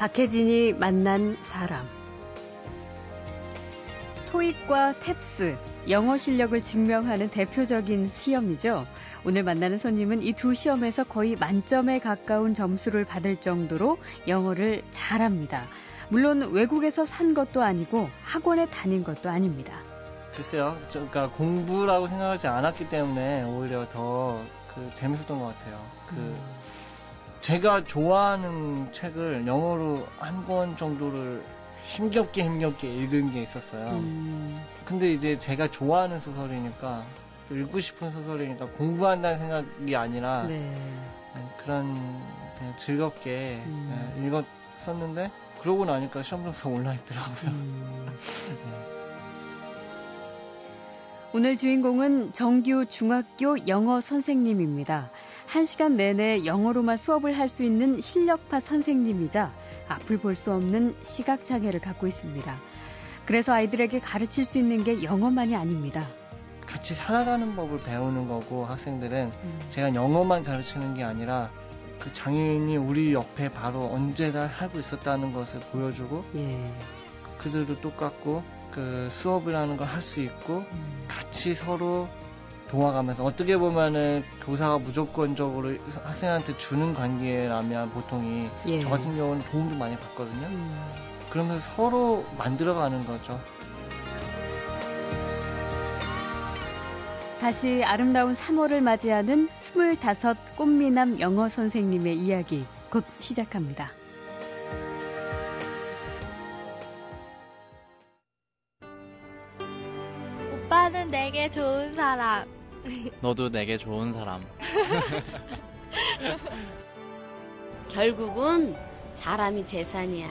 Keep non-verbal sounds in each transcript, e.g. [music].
박혜진이 만난 사람. 토익과 탭스, 영어 실력을 증명하는 대표적인 시험이죠. 오늘 만나는 손님은 이 두 시험에서 거의 만점에 가까운 점수를 받을 정도로 영어를 잘합니다. 물론 외국에서 산 것도 아니고 학원에 다닌 것도 아닙니다. 글쎄요. 그러니까 공부라고 생각하지 않았기 때문에 오히려 더 그 재밌었던 것 같아요. 그 음. 제가 좋아하는 책을 영어로 한 권 정도를 힘겹게 힘겹게 읽은 게 있었어요. 음. 근데 이제 제가 좋아하는 소설이니까 읽고 싶은 소설이니까 공부한다는 생각이 아니라 네. 네, 그런 그냥 즐겁게 음. 네, 읽었었는데 그러고 나니까 시험 점수가 올라 있더라고요. 음. [laughs] 네. 오늘 주인공은 정규 중학교 영어 선생님입니다. 한 시간 내내 영어로만 수업을 할 수 있는 실력파 선생님이자 앞을 볼 수 없는 시각장애를 갖고 있습니다. 그래서 아이들에게 가르칠 수 있는 게 영어만이 아닙니다. 같이 살아가는 법을 배우는 거고 학생들은 음. 제가 영어만 가르치는 게 아니라 그 장애인이 우리 옆에 바로 언제나 살고 있었다는 것을 보여주고 예. 그들도 똑같고 그 수업이라는 걸 할 수 있고 음. 같이 서로 도와가면서 어떻게 보면은 교사가 무조건적으로 학생한테 주는 관계라면 보통이 예. 저 같은 경우는 도움도 많이 받거든요. 음. 그러면서 서로 만들어가는 거죠. 다시 아름다운 3월을 맞이하는 25 꽃미남 영어 선생님의 이야기 곧 시작합니다. 오빠는 내게 좋은 사람. [laughs] 너도 내게 좋은 사람. [laughs] 결국은 사람이 재산이야.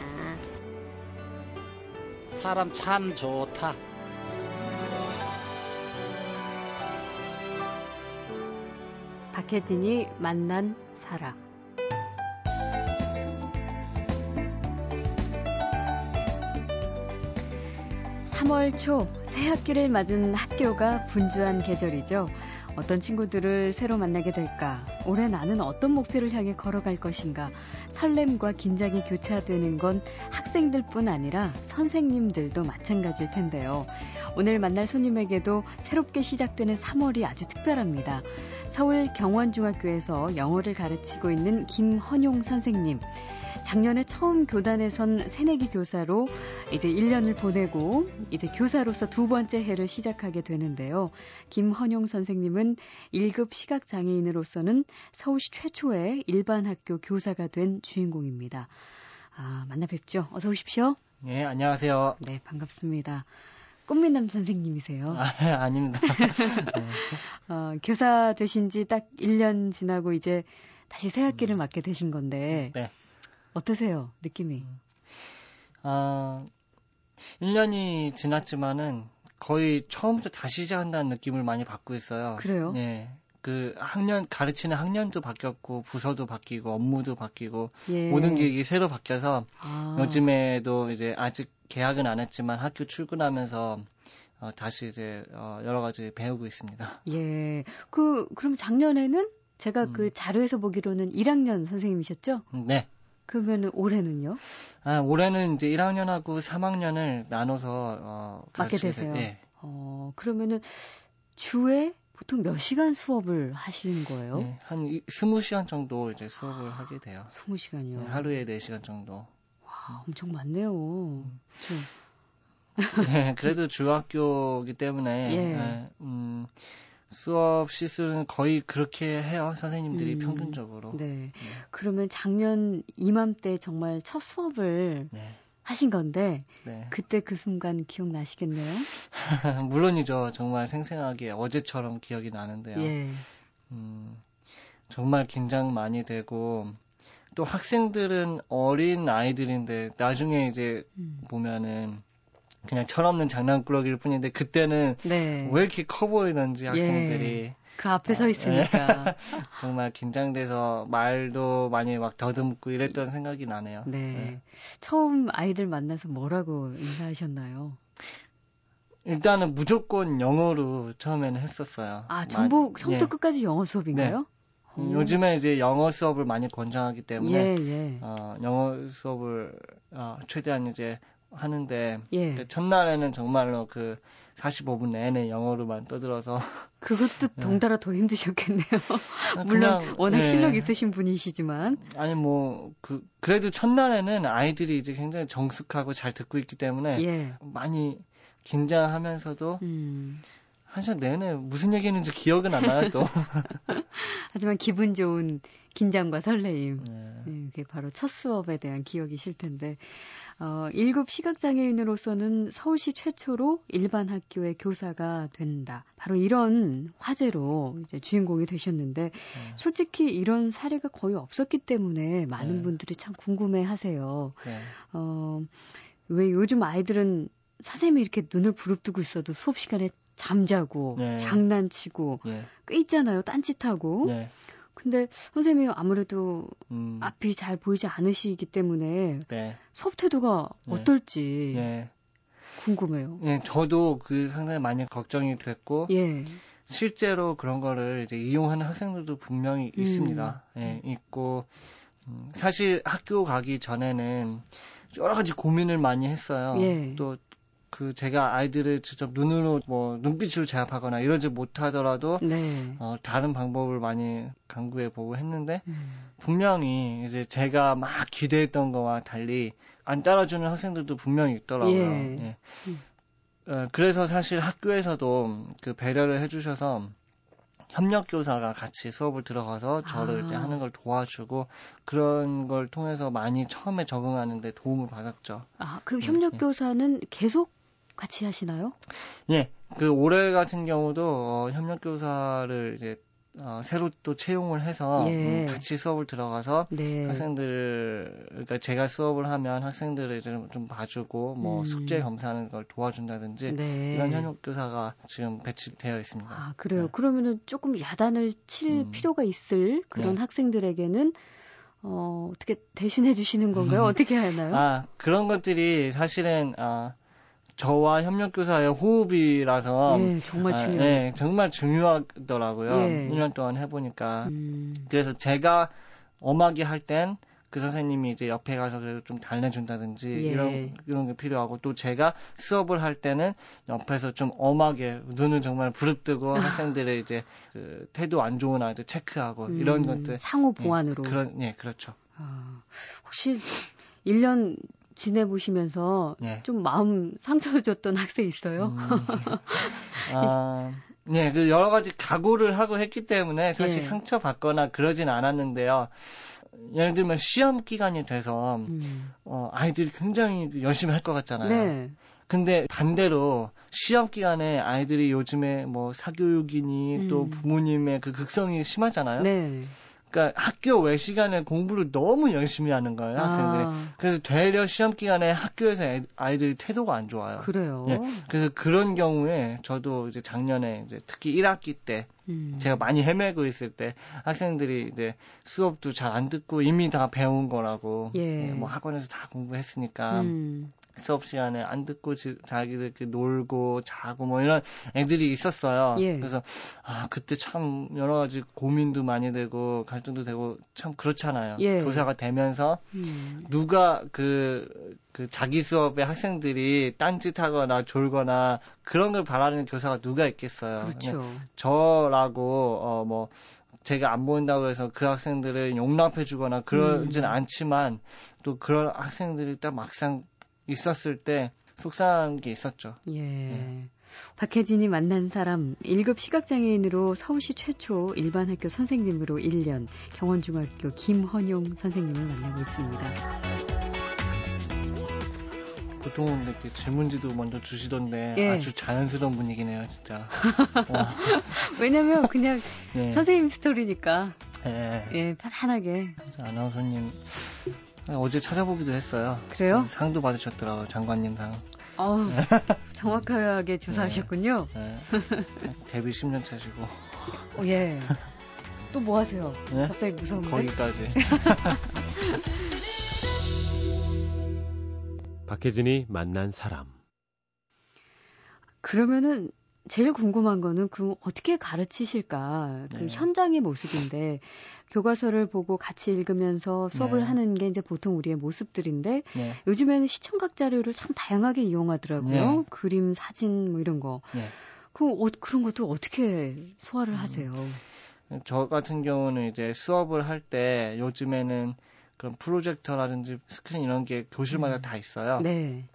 사람 참 좋다. 박혜진이 만난 사람. 3월초 새학기를 맞은 학교가 분주한 계절이죠. 어떤 친구들을 새로 만나게 될까? 올해 나는 어떤 목표를 향해 걸어갈 것인가? 설렘과 긴장이 교차되는 건 학생들뿐 아니라 선생님들도 마찬가지일 텐데요. 오늘 만날 손님에게도 새롭게 시작되는 3월이 아주 특별합니다. 서울 경원중학교에서 영어를 가르치고 있는 김헌용 선생님. 작년에 처음 교단에 선 새내기 교사로 이제 1년을 보내고 이제 교사로서 두 번째 해를 시작하게 되는데요. 김헌용 선생님은 1급 시각 장애인으로서는 서울시 최초의 일반 학교 교사가 된 주인공입니다. 아, 만나 뵙죠. 어서 오십시오. 네, 안녕하세요. 네, 반갑습니다. 꽃미남 선생님이세요. 아, 아닙니다. 네. [laughs] 어, 교사 되신 지 딱 1년 지나고 이제 다시 새 학기를 음. 맡게 되신 건데. 네. 어떠세요? 느낌이? 아, 1년이 지났지만은 거의 처음부터 다시 시작한다는 느낌을 많이 받고 있어요. 그래요? 네. 그 학년 가르치는 학년도 바뀌었고 부서도 바뀌고 업무도 바뀌고 예. 모든 게 새로 바뀌어서 아. 요즘에도 이제 아직 계약은 안 했지만 학교 출근하면서 어, 다시 이제 어, 여러 가지 배우고 있습니다. 예. 그 그럼 작년에는 제가 음. 그 자료에서 보기로는 1학년 선생님이셨죠? 네. 그러면 올해는요? 아, 올해는 이제 1학년하고 3학년을 나눠서 어, 맡게 되세요. 네. 어, 그러면은 주에 보통 몇 시간 수업을 하시는 거예요? 네, 한 20시간 정도 이제 수업을 하게 돼요. 20시간이요? 네, 하루에 4시간 정도. 와, 엄청 많네요. 음. [laughs] 네, 그래도 중학교이기 때문에 예. 네, 음, 수업 시술은 거의 그렇게 해요. 선생님들이 음, 평균적으로. 네. 네. 그러면 작년 이맘때 정말 첫 수업을 네. 하신 건데 네. 그때 그 순간 기억나시겠네요? [laughs] 물론이죠. 정말 생생하게 어제처럼 기억이 나는데요. 예. 음, 정말 긴장 많이 되고 또 학생들은 어린 아이들인데 나중에 이제 음. 보면은 그냥 철없는 장난꾸러기일 뿐인데 그때는 네. 왜 이렇게 커 보이는지 학생들이 예. 그 앞에 서 아, 있으니까 네. [laughs] 정말 긴장돼서 말도 많이 막 더듬고 이랬던 생각이 나네요. 네. 네. 처음 아이들 만나서 뭐라고 인사하셨나요? 일단은 무조건 영어로 처음에는 했었어요. 아, 전부 처음부터 예. 끝까지 영어 수업인가요? 네. 음. 요즘에 이제 영어 수업을 많이 권장하기 때문에 예, 예. 어, 영어 수업을 어, 최대한 이제 하는데 예. 근데 첫날에는 정말로 그 45분 내내 영어로만 떠들어서 [laughs] 그것도 네. 덩달아 더 힘드셨겠네요. 그냥, 물론 워낙 네. 실력 있으신 분이시지만. 아니 뭐 그 그래도 첫날에는 아이들이 이제 굉장히 정숙하고 잘 듣고 있기 때문에 예. 많이 긴장하면서도 음. 한 시간 내내 무슨 얘기했는지 기억은 안 나요 또. [laughs] 하지만 기분 좋은 긴장과 설레임. 네. 네, 그게 바로 첫 수업에 대한 기억이실 텐데, 어, 1급 시각장애인으로서는 서울시 최초로 일반 학교의 교사가 된다. 바로 이런 화제로 이제 주인공이 되셨는데, 네. 솔직히 이런 사례가 거의 없었기 때문에 많은 네. 분들이 참 궁금해 하세요. 네. 어, 왜 요즘 아이들은 선생님이 이렇게 눈을 부릅뜨고 있어도 수업 시간에 잠자고, 네. 장난치고, 네. 꽤 있잖아요. 딴짓하고. 네. 근데 선생님이 아무래도 음. 앞이 잘 보이지 않으시기 때문에 네. 수업 태도가 네. 어떨지 네. 궁금해요. 네, 저도 그 상당히 많이 걱정이 됐고 예. 실제로 그런 거를 이제 이용하는 학생들도 분명히 음. 있습니다. 예, 있고 음, 사실 학교 가기 전에는 여러 가지 고민을 많이 했어요. 예. 또 그 제가 아이들을 직접 눈으로 뭐 눈빛으로 제압하거나 이러지 못하더라도 네. 어, 다른 방법을 많이 강구해 보고 했는데 음. 분명히 이제 제가 막 기대했던 거와 달리 안 따라주는 학생들도 분명히 있더라고요. 예. 예. 어, 그래서 사실 학교에서도 그 배려를 해주셔서 협력 교사가 같이 수업을 들어가서 저를 아. 이제 하는 걸 도와주고 그런 걸 통해서 많이 처음에 적응하는데 도움을 받았죠. 아, 그 네, 협력 네. 교사는 계속 같이 하시나요? 예, 그 올해 같은 경우도 어, 협력 교사를 이제 어, 새로 또 채용을 해서 예. 음, 같이 수업을 들어가서 네. 학생들, 그러니까 제가 수업을 하면 학생들을 좀 봐주고, 뭐 음. 숙제 검사하는 걸 도와준다든지, 네. 이런 현역 교사가 지금 배치되어 있습니다. 아, 그래요. 네. 그러면은 조금 야단을 칠 음. 필요가 있을 그런 네. 학생들에게는 어, 어떻게 대신해 주시는 건가요? [laughs] 어떻게 하나요? 아, 그런 것들이 사실은, 아, 저와 협력 교사의 호흡이라서, 예, 정말 아, 중요해요. 예, 정말 중요하더라고요. 예. 1년 동안 해보니까. 음. 그래서 제가 엄하게 할 땐 그 선생님이 이제 옆에 가서 그래도 좀 달래준다든지 예. 이런 이런 게 필요하고 또 제가 수업을 할 때는 옆에서 좀 엄하게 눈을 정말 부릅뜨고 학생들의 이제 그 태도 안 좋은 아이들 체크하고 이런 음, 것들 상호 예, 보완으로. 그런 예 그렇죠 아, 혹시 1년 지내보시면서 예 좀 마음 상처를 줬던 [laughs] 학생 있어요? 음, [laughs] 아, 네, 그 여러 가지 각오를 하고 했기 때문에 사실 예. 상처 받거나 그러진 않았는데요. 예를 들면 시험 기간이 돼서 음. 어, 아이들이 굉장히 열심히 할 것 같잖아요. 네. 근데 반대로 시험 기간에 아이들이 요즘에 뭐 사교육이니 또 음. 부모님의 그 극성이 심하잖아요. 네. 그러니까 학교 외 시간에 공부를 너무 열심히 하는 거예요, 학생들이. 아, 그래서 되려 시험 기간에 학교에서 애- 아이들이 태도가 안 좋아요. 그래요. 예. 그래서 그런 경우에 저도 이제 작년에 이제 특히 1학기 때 음. 제가 많이 헤매고 있을 때 학생들이 이제 수업도 잘 안 듣고 이미 다 배운 거라고 예. 예, 뭐 학원에서 다 공부했으니까 음. 수업 시간에 안 듣고 지, 자기들 이렇게 놀고 자고 뭐 이런 애들이 있었어요. 예. 그래서 아 그때 참 여러 가지 고민도 많이 되고 갈등도 되고 참 그렇잖아요. 예. 교사가 되면서 음. 누가 그, 그 자기 수업에 학생들이 딴짓하거나 졸거나 그런 걸 바라는 교사가 누가 있겠어요. 그렇죠. 저라고 어 뭐 제가 안 보인다고 해서 그 학생들을 용납해 주거나 그러진 음. 않지만 또 그런 학생들이 딱 막상 있었을 때 속상한 게 있었죠. 예. 네. 박혜진이 만난 사람 1급 시각장애인으로 서울시 최초 일반 학교 선생님으로 1년 경원중학교 김헌용 선생님을 만나고 있습니다. 보통은 이렇게 질문지도 먼저 주시던데 예. 아주 자연스러운 분위기네요, 진짜. 와, [laughs] 왜냐면 그냥 네. [laughs] 선생님 스토리니까 예. 예, 편안하게 아나운서님 어제 찾아보기도 했어요. 그래요? 상도 받으셨더라고요, 장관님 상. 어우, [laughs] 정확하게 조사하셨군요. 예. 데뷔 10년 차시고 어, 예. 또 뭐 하세요? 네? 갑자기 무서운데? 거기까지. 박혜진이 만난 사람. 그러면은 제일 궁금한 거는 그 어떻게 가르치실까 그 네. 현장의 모습인데 교과서를 보고 같이 읽으면서 수업을 네. 하는 게 이제 보통 우리의 모습들인데 네. 요즘에는 시청각 자료를 참 다양하게 이용하더라고요. 네. 그림, 사진 뭐 이런 거. 네. 그 어, 그런 것도 어떻게 소화를 음. 하세요? 저 같은 경우는 이제 수업을 할 때 요즘에는 그런 프로젝터라든지 스크린 이런 게 교실마다 음. 다 있어요. 네.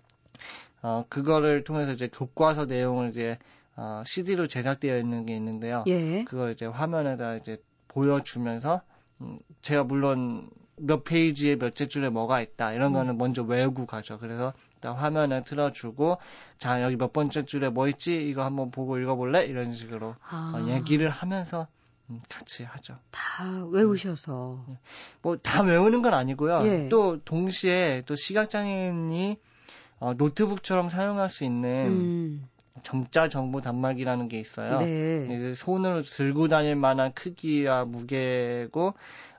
어, 그거를 통해서 이제 교과서 내용을 이제 어, CD로 제작되어 있는 게 있는데요. 예. 그걸 이제 화면에다 이제 보여주면서 음, 제가 물론 몇 페이지에 몇째 줄에 뭐가 있다 이런 음. 거는 먼저 외우고 가죠. 그래서 일단 화면에 틀어주고 자 여기 몇 번째 줄에 뭐 있지 이거 한번 보고 읽어볼래 이런 식으로 아, 어, 얘기를 하면서 음, 같이 하죠. 다 외우셔서. 뭐 다 외우는 건 아니고요. 예. 또 동시에 또 시각장애인이 어, 노트북처럼 사용할 수 있는 음. 점자 정보 단말기라는 게 있어요. 네. 이제 손으로 들고 다닐 만한 크기와 무게고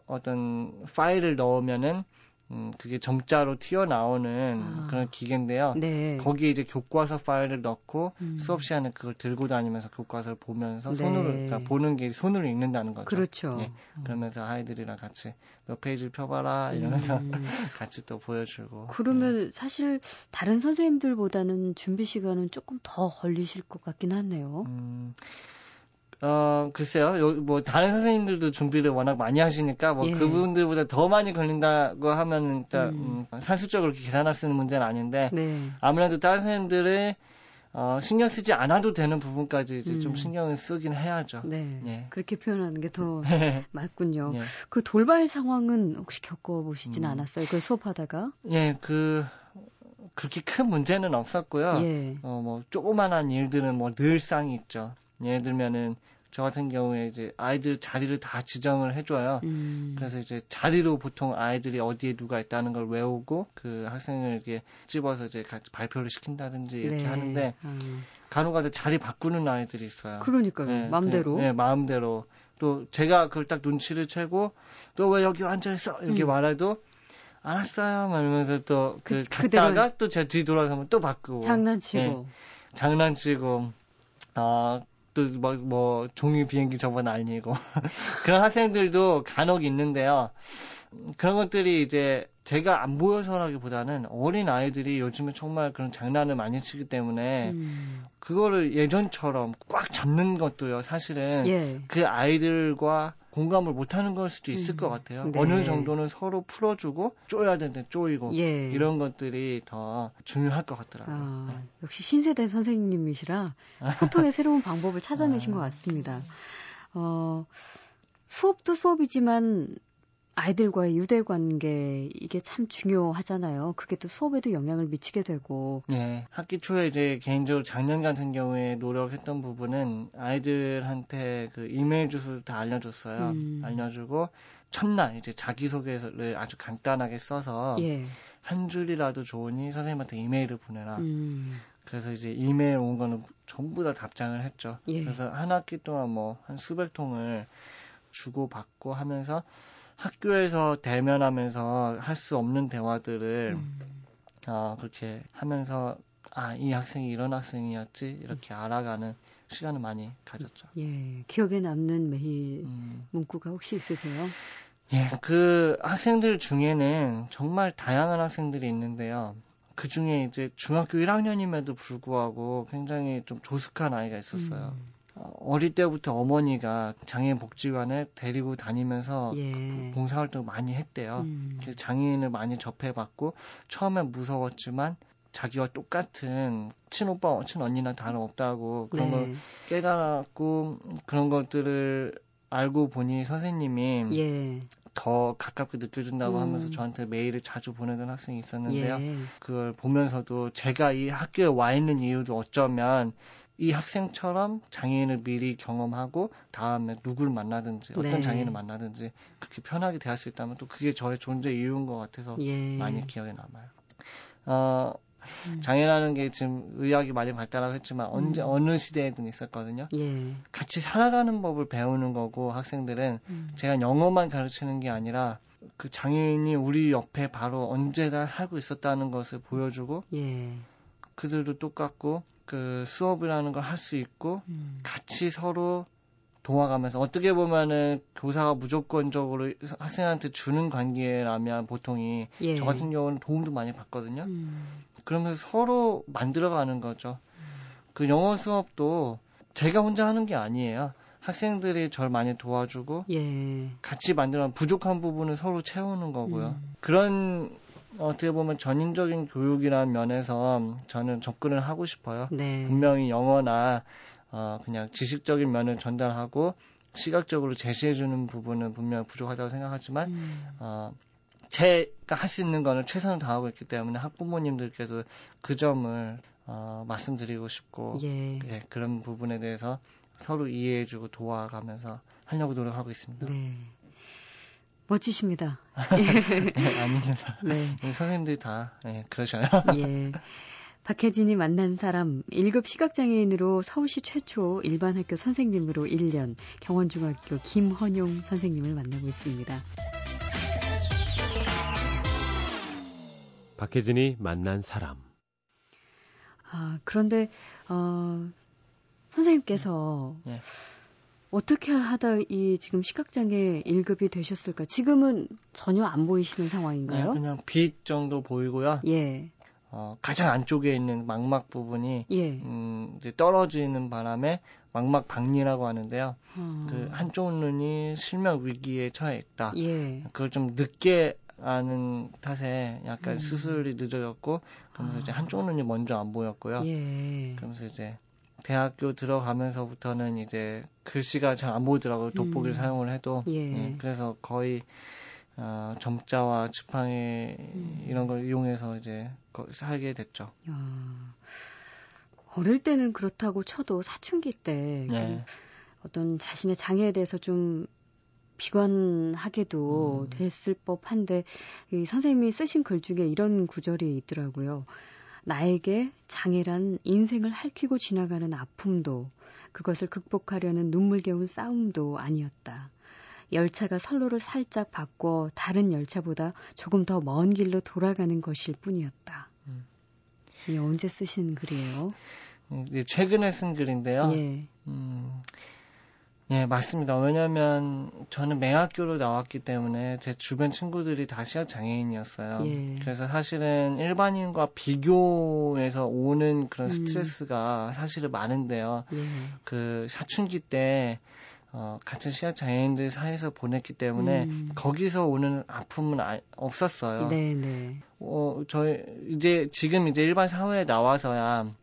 어떤 파일을 넣으면은 음, 그게 점자로 튀어나오는 아. 그런 기계인데요. 네. 거기에 이제 교과서 파일을 넣고 음. 수업 시간에 그걸 들고 다니면서 교과서를 보면서 네. 손으로 그러니까 보는 게 손으로 읽는다는 거죠. 그렇죠. 예. 그러면서 아이들이랑 같이 몇 페이지를 펴봐라 이러면서 음. [laughs] 같이 또 보여주고. 그러면 사실 다른 선생님들보다는 준비 시간은 조금 더 걸리실 것 같긴 하네요. 음, 어, 글쎄요. 요, 뭐, 다른 선생님들도 준비를 워낙 많이 하시니까, 뭐, 예. 그분들보다 더 많이 걸린다고 하면, 일단, 음. 음, 산술적으로 계산할 수 있는 문제는 아닌데, 네. 아무래도 다른 선생님들이, 어, 신경 쓰지 않아도 되는 부분까지 이제 좀 음. 신경을 쓰긴 해야죠. 네. 예. 그렇게 표현하는 게 더 [laughs] 맞군요. 예. 그 돌발 상황은 혹시 겪어보시진 음. 않았어요? 그 수업하다가? 예, 그, 그렇게 큰 문제는 없었고요. 예. 어, 뭐, 조그만한 일들은 뭐 늘상이 있죠. 예를 들면은, 저 같은 경우에 이제 아이들 자리를 다 지정을 해줘요. 음. 그래서 이제 자리로 보통 아이들이 어디에 누가 있다는 걸 외우고 그 학생을 이렇게 집어서 이제 같이 발표를 시킨다든지 이렇게 네. 하는데 아. 간혹가다 자리 바꾸는 아이들이 있어요. 그러니까요. 네, 마음대로. 그, 네, 마음대로. 또 제가 그걸 딱 눈치를 채고 또 왜 여기 앉아 있어 이렇게 음. 말해도 알았어요 막 이러면서 또그 그- 갔다가 또 제 뒤 돌아서면 또 바꾸고 장난치고. 네. 장난치고 아 또뭐 뭐 종이 비행기 접어 날리고 [laughs] 그런 학생들도 간혹 있는데요. 음, 그런 것들이 이제 제가 안 보여서라기보다는 어린 아이들이 요즘에 정말 그런 장난을 많이 치기 때문에 음. 그거를 예전처럼 꽉 잡는 것도요. 사실은 예. 그 아이들과 공감을 못하는 걸 수도 있을 음, 것 같아요. 네. 어느 정도는 서로 풀어주고 쪼여야 되는데 쪼이고 예. 이런 것들이 더 중요할 것 같더라고요. 아, 역시 신세대 선생님이시라 [laughs] 소통의 새로운 방법을 찾아내신 아. 것 같습니다. 어, 수업도 수업이지만 아이들과의 유대 관계 이게 참 중요하잖아요. 그게 또 수업에도 영향을 미치게 되고. 네, 학기 초에 이제 개인적으로 작년 같은 경우에 노력했던 부분은 아이들한테 그 이메일 주소를 다 알려줬어요. 음. 알려주고 첫날 이제 자기소개를 아주 간단하게 써서 예. 한 줄이라도 좋으니 선생님한테 이메일을 보내라. 음. 그래서 이제 이메일 온 거는 전부 다 답장을 했죠. 예. 그래서 한 학기 동안 뭐 한 수백 통을 주고 받고 하면서 학교에서 대면하면서 할 수 없는 대화들을 음. 어, 그렇게 하면서 아, 이 학생이 이런 학생이었지 이렇게 알아가는 시간을 많이 가졌죠. 예. 기억에 남는 메일 음, 문구가 혹시 있으세요? 예, 그 학생들 중에는 정말 다양한 학생들이 있는데요. 그 중에 이제 중학교 1학년임에도 불구하고 굉장히 좀 조숙한 아이가 있었어요. 음. 어, 어릴 때부터 어머니가 장애인 복지관에 데리고 다니면서 예. 봉사활동을 많이 했대요. 음. 그래서 장애인을 많이 접해봤고 처음엔 무서웠지만 자기와 똑같은 친오빠, 친언니나 다름없다고 그런 걸 네. 깨달았고 그런 것들을 알고 보니 선생님이 예. 더 가깝게 느껴준다고 음. 하면서 저한테 메일을 자주 보내던 학생이 있었는데요. 예. 그걸 보면서도 제가 이 학교에 와 있는 이유도 어쩌면 이 학생처럼 장애인을 미리 경험하고 다음에 누구를 만나든지 어떤 네. 장애인을 만나든지 그렇게 편하게 대할 수 있다면 또 그게 저의 존재 이유인 것 같아서 예. 많이 기억에 남아요. 어, 음. 장애라는 게 지금 의학이 많이 발달하고 했지만 언제 음. 어느 시대에든 있었거든요. 예. 같이 살아가는 법을 배우는 거고 학생들은 음. 제가 영어만 가르치는 게 아니라 그 장애인이 우리 옆에 바로 언제나 살고 있었다는 것을 보여주고 예. 그들도 똑같고 그 수업이라는 걸 할 수 있고 음. 같이 서로 도와가면서 어떻게 보면은 교사가 무조건적으로 학생한테 주는 관계라면 보통이 예. 저 같은 경우는 도움도 많이 받거든요. 음. 그러면서 서로 만들어가는 거죠. 그 영어 수업도 제가 혼자 하는 게 아니에요. 학생들이 절 많이 도와주고 예. 같이 만들어 부족한 부분을 서로 채우는 거고요. 음. 그런 어떻게 보면 전인적인 교육이라는 면에서 저는 접근을 하고 싶어요. 네. 분명히 영어나 어, 그냥 지식적인 면을 전달하고 시각적으로 제시해주는 부분은 분명 부족하다고 생각하지만 음. 어, 제가 할 수 있는 거는 최선을 다하고 있기 때문에 학부모님들께도 그 점을 어, 말씀드리고 싶고 예. 예, 그런 부분에 대해서 서로 이해해주고 도와가면서 하려고 노력하고 있습니다. 네. 멋지십니다. [laughs] 네, [laughs] 아닙니다. 네. 우리 선생님들이 다 예, 그러셔요. [laughs] 예. 박혜진이 만난 사람 1급 시각장애인으로 서울시 최초 일반 학교 선생님으로 1년 경원중학교 김헌용 선생님을 만나고 있습니다. 박혜진이 만난 사람. 아, 그런데 어 선생님께서 네. 어떻게 하다 이 지금 시각장애 1급이 되셨을까? 지금은 전혀 안 보이시는 네, 상황인가요? 그냥 빛 정도 보이고요. 예. 어, 가장 안쪽에 있는 망막 부분이 예. 음, 이제 떨어지는 바람에 망막 박리라고 하는데요. 어, 그 한쪽 눈이 실명 위기에 처해 있다. 예. 그걸 좀 늦게 아는 탓에 약간 음. 수술이 늦어졌고 그러면서 아. 이제 한쪽 눈이 먼저 안 보였고요. 예. 그러면서 이제 대학교 들어가면서부터는 이제 글씨가 잘 안 보이더라고요. 돋보기를 음. 사용을 해도. 예. 예, 그래서 거의 어, 점자와 지팡이 음. 이런 걸 이용해서 이제 거- 살게 됐죠. 야. 어릴 때는 그렇다고 쳐도 사춘기 때 네. 그 어떤 자신의 장애에 대해서 좀 비관하게도 음. 됐을 법한데 이 선생님이 쓰신 글 중에 이런 구절이 있더라고요. 나에게 장애란 인생을 핥히고 지나가는 아픔도 그것을 극복하려는 눈물겨운 싸움도 아니었다. 열차가 선로를 살짝 바꿔 다른 열차보다 조금 더 먼 길로 돌아가는 것일 뿐이었다. 음. 이 언제 쓰신 글이에요? 음, 최근에 쓴 글인데요. 예. 음, 예, 맞습니다. 왜냐면 저는 맹학교를 나왔기 때문에 제 주변 친구들이 다 시각 장애인이었어요. 예. 그래서 사실은 일반인과 비교해서 오는 그런 음. 스트레스가 사실은 많은데요. 예. 그 사춘기 때 어, 같은 시각 장애인들 사이에서 보냈기 때문에 음. 거기서 오는 아픔은 아- 없었어요. 네, 네. 어, 저희 이제 지금 이제 일반 사회에 나와서야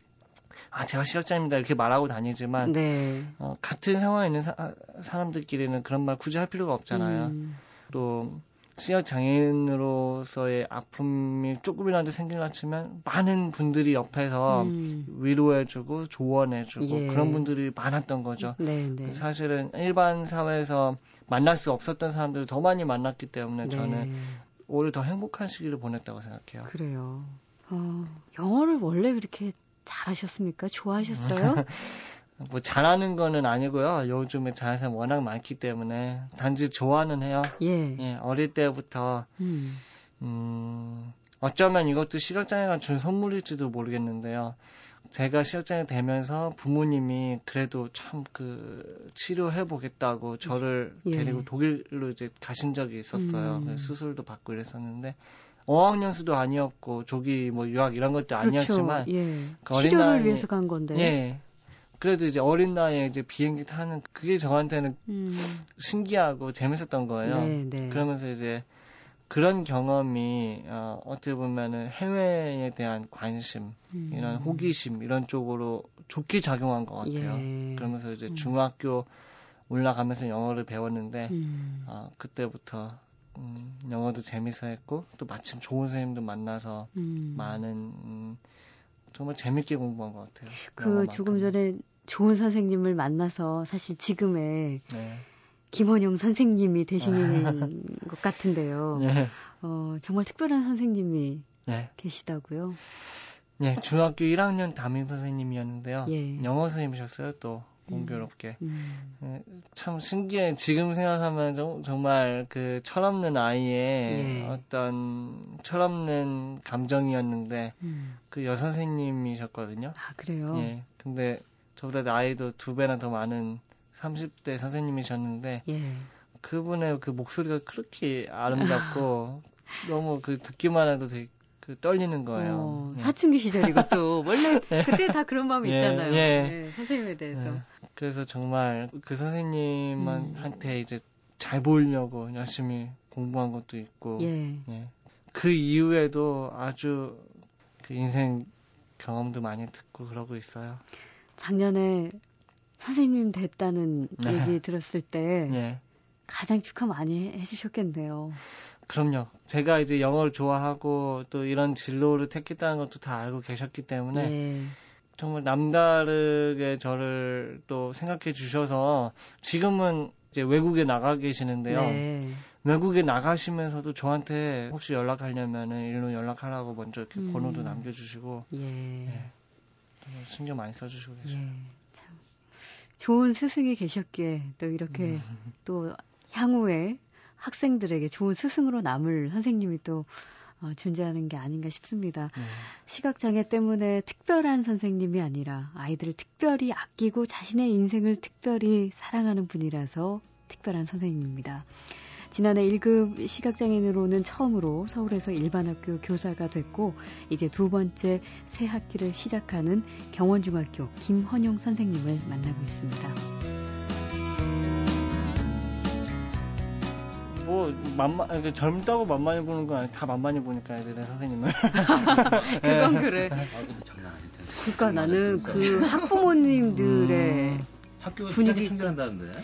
아 제가 시각장애입니다 이렇게 말하고 다니지만 네. 어, 같은 상황에 있는 사, 사람들끼리는 그런 말 굳이 할 필요가 없잖아요. 음. 또 시각 장애인으로서의 아픔이 조금이라도 생길라 치면 많은 분들이 옆에서 음. 위로해주고 조언해주고 예. 그런 분들이 많았던 거죠. 네, 네. 사실은 일반 사회에서 만날 수 없었던 사람들을 더 많이 만났기 때문에 네. 저는 오히려 더 행복한 시기를 보냈다고 생각해요. 그래요. 어, 영어를 원래 그렇게 잘하셨습니까? 좋아하셨어요? [laughs] 뭐 잘하는 거는 아니고요. 요즘에 사람 워낙 많기 때문에 단지 좋아는 해요. 예. 예, 어릴 때부터 음. 음, 어쩌면 이것도 시각장애가 준 선물일지도 모르겠는데요. 제가 시각장애 되면서 부모님이 그래도 참 그 치료해 보겠다고 저를 예. 데리고 독일로 이제 가신 적이 있었어요. 음. 수술도 받고 이랬었는데 어학연수도 아니었고 조기 뭐 유학 이런 것도 아니었지만 그렇죠. 예. 그 어린 치료를 나이- 위해서 간 건데. 예. 그래도 이제 어린 나이에 이제 비행기 타는 그게 저한테는 음. 신기하고 재밌었던 거예요. 네, 네. 그러면서 이제 그런 경험이 어, 어떻게 보면은 해외에 대한 관심, 음. 이런 호기심 이런 쪽으로 좋게 작용한 것 같아요. 예. 그러면서 이제 음. 중학교 올라가면서 영어를 배웠는데 음. 어, 그때부터 음, 영어도 재밌어 했고 또 마침 좋은 선생님도 만나서 음. 많은 음, 정말 재밌게 공부한 것 같아요. 그 조금 영어만큼은. 전에 좋은 선생님을 만나서 사실 지금의 네. 김원용 선생님이 되시는 [laughs] 것 같은데요. 네. 어, 정말 특별한 선생님이 네. 계시다고요. 네, 중학교 1학년 담임 선생님이었는데요. 예. 영어 선생님이셨어요, 또. 공교롭게. 음. 예, 참 신기해. 지금 생각하면 정, 정말 그 철없는 아이의 예. 어떤 철없는 감정이었는데 음. 그 여선생님이셨거든요. 아, 그래요? 예. 근데 저보다 나이도 두 배나 더 많은 30대 선생님이셨는데 예. 그분의 그 목소리가 그렇게 아름답고 [laughs] 너무 그 듣기만 해도 되게 그 떨리는 거예요. 어, 예. 사춘기 시절이고 또 원래 [laughs] 그때 다 그런 마음이 예, 있잖아요. 예. 예, 선생님에 대해서. 네. 그래서 정말 그 음. 선생님한테 이제 잘 보이려고 열심히 공부한 것도 있고 예. 예. 그 이후에도 아주 그 인생 경험도 많이 듣고 그러고 있어요. 작년에 선생님 됐다는 네. 얘기 들었을 때 [laughs] 예. 가장 축하 많이 해주셨겠네요. 그럼요. 제가 이제 영어를 좋아하고 또 이런 진로를 택했다는 것도 다 알고 계셨기 때문에 예. 정말 남다르게 저를 또 생각해 주셔서 지금은 이제 외국에 나가 계시는데요. 네. 외국에 나가시면서도 저한테 혹시 연락하려면은 일로 연락하라고 먼저 이렇게 음. 번호도 남겨주시고 예. 예. 정말 신경 많이 써주시고 계세요. 예. 참 좋은 스승이 계셨기에 또 이렇게 음. 또 향후에 학생들에게 좋은 스승으로 남을 선생님이 또 어, 존재하는 게 아닌가 싶습니다. 네. 시각장애 때문에 특별한 선생님이 아니라 아이들을 특별히 아끼고 자신의 인생을 특별히 사랑하는 분이라서 특별한 선생님입니다. 지난해 1급 시각장애인으로는 처음으로 서울에서 일반학교 교사가 됐고 이제 두 번째 새 학기를 시작하는 경원중학교 김헌용 선생님을 만나고 있습니다. 뭐 만만 그러니까 젊다고 만만히 보는 건 아니 다 만만히 보니까 애들의 선생님을 [laughs] 그건 그래. 아, 장난 아닌데. 그러니까 나는 그 학부모님들의 음. 학교 분위기- 분위기 참견한다는데.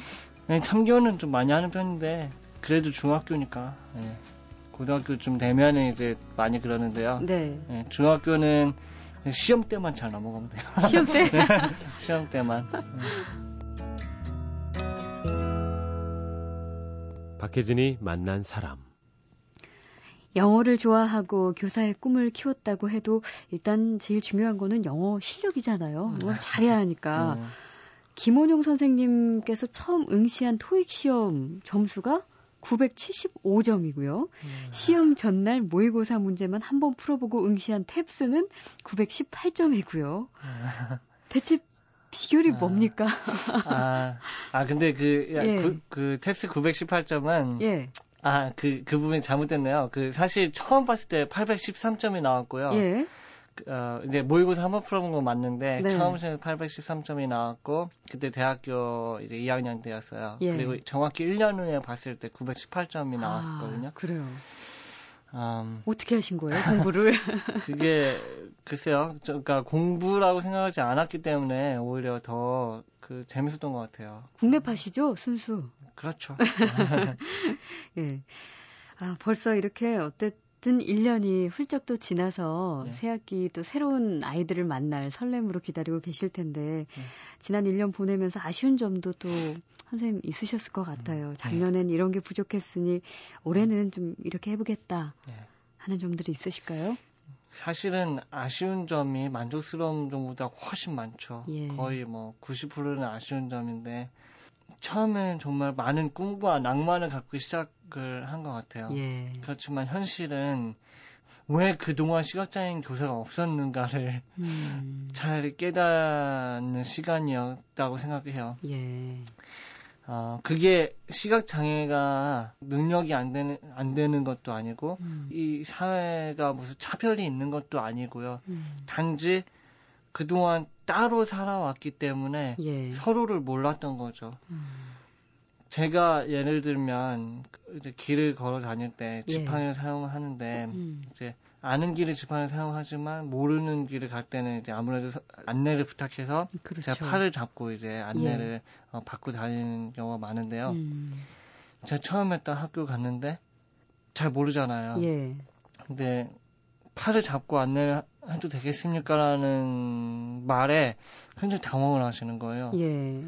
네, 참견은 좀 많이 하는 편인데 그래도 중학교니까 예. 고등학교쯤 되면은 이제 많이 그러는데요. 네 예, 중학교는 시험 때만 잘 넘어가면 돼요. 시험 때 [laughs] 시험 때만. [laughs] 박혜진이 만난 사람. 영어를 좋아하고 교사의 꿈을 키웠다고 해도 일단 제일 중요한 거는 영어 실력이잖아요. 영어 잘해야 하니까. 네. 김원용 선생님께서 처음 응시한 토익 시험 점수가 975점이고요. 시험 전날 모의고사 문제만 한 번 풀어보고 응시한 탭스는 918점이고요. 대체 비결이 아. 뭡니까? 아, 아 근데 그, 야, 예. 그, 그 탭스 918점은 예, 아, 그, 그 부분이 잘못됐네요. 그, 사실 처음 봤을 때 813점이 나왔고요. 예, 그, 어, 이제 모의고사 한번 풀어본 건 맞는데, 네. 처음 시험에 813점이 나왔고, 그때 대학교 이제 2학년 때였어요. 예. 그리고 정확히 1년 후에 봤을 때 918점이 나왔었거든요. 아, 그래요. 음, 어떻게 하신 거예요, [laughs] 공부를? 그게, 글쎄요. 저, 그러니까 공부라고 생각하지 않았기 때문에 오히려 더 그 재밌었던 것 같아요. 국내파시죠, 순수. 그렇죠. [laughs] 예. 아, 벌써 이렇게 어쨌든 1년이 훌쩍 또 지나서 네. 새학기 또 새로운 아이들을 만날 설렘으로 기다리고 계실 텐데, 네. 지난 1년 보내면서 아쉬운 점도 또 선생님 있으셨을 것 음, 같아요. 작년엔 이런 게 부족했으니 올해는 좀 이렇게 해보겠다 네. 하는 점들이 있으실까요? 사실은 아쉬운 점이 만족스러운 점보다 훨씬 많죠. 예. 거의 뭐 90%는 아쉬운 점인데 처음엔 정말 많은 꿈과 낭만을 갖고 시작을 한 것 같아요. 예. 그렇지만 현실은 왜 그동안 시각장애인 교사가 없었는가를 음, 잘 깨닫는 시간이었다고 생각해요. 예. 어, 그게 시각 장애가 능력이 안 되는, 안 되는 것도 아니고, 음, 이 사회가 무슨 차별이 있는 것도 아니고요. 음, 단지 그동안 따로 살아왔기 때문에 예. 서로를 몰랐던 거죠. 음, 제가 예를 들면 이제 길을 걸어 다닐 때 예. 지팡이를 사용하는데 음, 이제 아는 길에 지팡이를 사용하지만 모르는 길을 갈 때는 이제 아무래도 서- 안내를 부탁해서 그렇죠. 제가 팔을 잡고 이제 안내를 어, 받고 다니는 경우가 많은데요. 음, 제가 처음에 딱 학교 갔는데 잘 모르잖아요. 예. 근데 팔을 잡고 안내를 해도 되겠습니까라는 말에 굉장히 당황을 하시는 거예요. 예.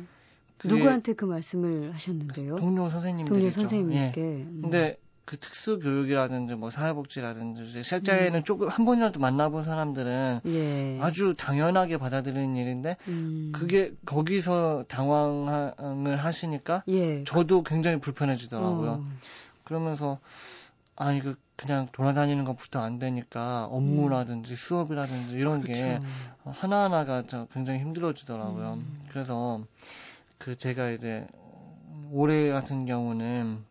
누구한테 그 말씀을 하셨는데요? 동료 선생님들이죠. 동료 예. 선생님께. 음. 근데 그 특수 교육이라든지 뭐 사회복지라든지 실제에는 음. 조금 한 번이라도 만나본 사람들은 예. 아주 당연하게 받아들이는 일인데 음. 그게 거기서 당황을 하시니까 예. 저도 굉장히 불편해지더라고요. 어. 그러면서 아 이거 그냥 돌아다니는 것부터 안 되니까 업무라든지 음. 수업이라든지 이런 그렇죠. 게 하나하나가 굉장히 힘들어지더라고요. 음. 그래서 그 제가 이제 올해 같은 경우는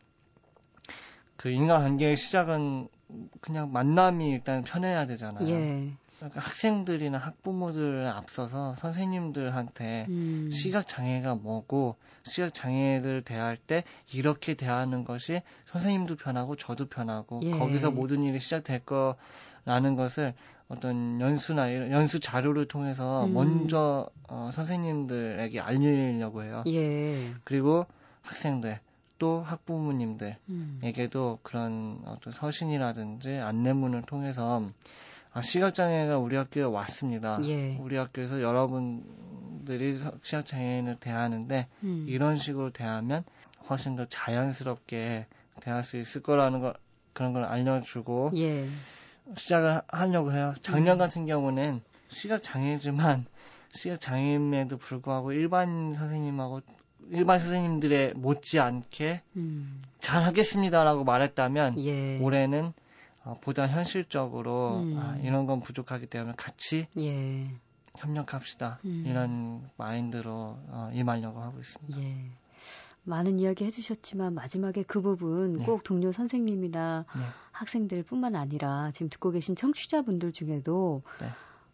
그 인간관계의 시작은 그냥 만남이 일단 편해야 되잖아요. 예. 그러니까 학생들이나 학부모들을 앞서서 선생님들한테 음. 시각 장애가 뭐고 시각 장애를 대할 때 이렇게 대하는 것이 선생님도 편하고 저도 편하고 예. 거기서 모든 일이 시작될 거라는 것을 어떤 연수나 연수 자료를 통해서 음. 먼저 어, 선생님들에게 알리려고 해요. 예. 그리고 학생들 또 학부모님들에게도 음. 그런 어떤 서신이라든지 안내문을 통해서 아, 시각장애가 우리 학교에 왔습니다. 예. 우리 학교에서 여러분들이 시각장애인을 대하는데 음. 이런 식으로 대하면 훨씬 더 자연스럽게 대할 수 있을 거라는 거 그런 걸 알려주고 예. 시작을 하려고 해요. 작년 음. 같은 경우는 시각장애지만 시각장애임에도 불구하고 일반 선생님하고 일반 선생님들의 못지않게 음. 잘하겠습니다라고 말했다면 예. 올해는 어, 보다 현실적으로 음. 아, 이런 건 부족하기 때문에 같이 예. 협력합시다 음. 이런 마인드로 어, 임하려고 하고 있습니다. 예. 많은 이야기 해주셨지만 마지막에 그 부분 네. 꼭 동료 선생님이나 네. 학생들뿐만 아니라 지금 듣고 계신 청취자분들 중에도 네.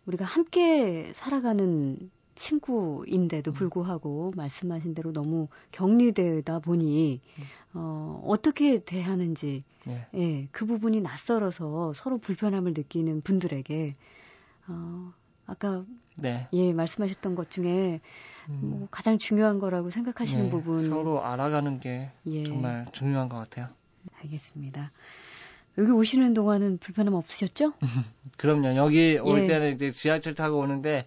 우리가 함께 살아가는 친구인데도 음. 불구하고 음. 말씀하신 대로 너무 격리되다 보니 음. 어, 어떻게 대하는지 네. 예, 그 부분이 낯설어서 서로 불편함을 느끼는 분들에게 어, 아까 네. 예 말씀하셨던 것 중에 음. 뭐 가장 중요한 거라고 생각하시는 네, 부분 서로 알아가는 게 예. 정말 중요한 것 같아요. 알겠습니다. 여기 오시는 동안은 불편함 없으셨죠? [laughs] 그럼요. 여기 올 예. 때는 이제 지하철 타고 오는데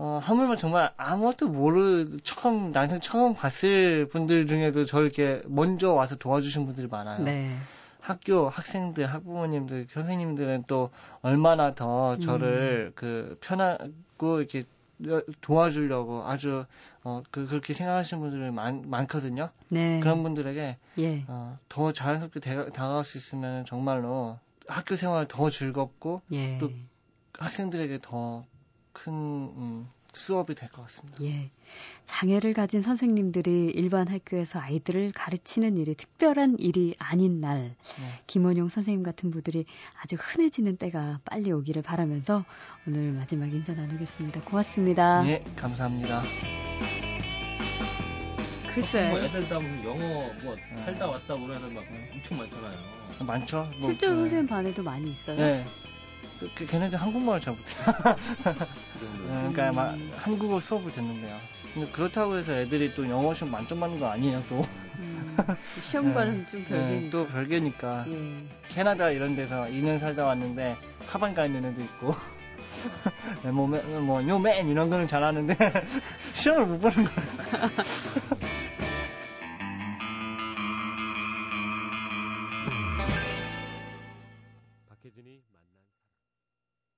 어, 하물며 정말 아무것도 모르, 처음, 난생 처음 봤을 분들 중에도 저 이렇게 먼저 와서 도와주신 분들이 많아요. 네. 학교, 학생들, 학부모님들, 선생님들은 또 얼마나 더 저를 음. 그 편하고 이렇게 도와주려고 아주 어, 그, 그렇게 생각하시는 분들이 많, 많거든요. 네. 그런 분들에게 예. 어, 더 자연스럽게 대, 다가갈 수 있으면 정말로 학교 생활 더 즐겁고 예. 또 학생들에게 더 큰 음, 수업이 될 것 같습니다. 예. 장애를 가진 선생님들이 일반 학교에서 아이들을 가르치는 일이 특별한 일이 아닌 날, 네. 김원용 선생님 같은 분들이 아주 흔해지는 때가 빨리 오기를 바라면서 오늘 마지막 인사 나누겠습니다. 고맙습니다. 네, 감사합니다. 글쎄. 뭐 애들 다 무슨 영어 뭐 네. 살다 왔다 오는 애들 막 엄청 많잖아요. 많죠. 뭐, 실제로 네. 선생님 반에도 많이 있어요. 네. 그, 그, 걔네들 한국말을 잘 못해요. 네, [laughs] 그러니까 막 한국어 수업을 듣는데요. 근데 그렇다고 해서 애들이 또 영어 시험 만점 받는 거 아니에요, 또. 음, 시험과는 네, 좀 별개니까. 네, 또 별개니까. 예. 캐나다 이런 데서 2년 살다 왔는데 하반 가 있는 애도 있고. 네, [laughs] 뭐, 뭐, 요맨 이런 거는 잘하는데 [laughs] 시험을 못 보는 거예요.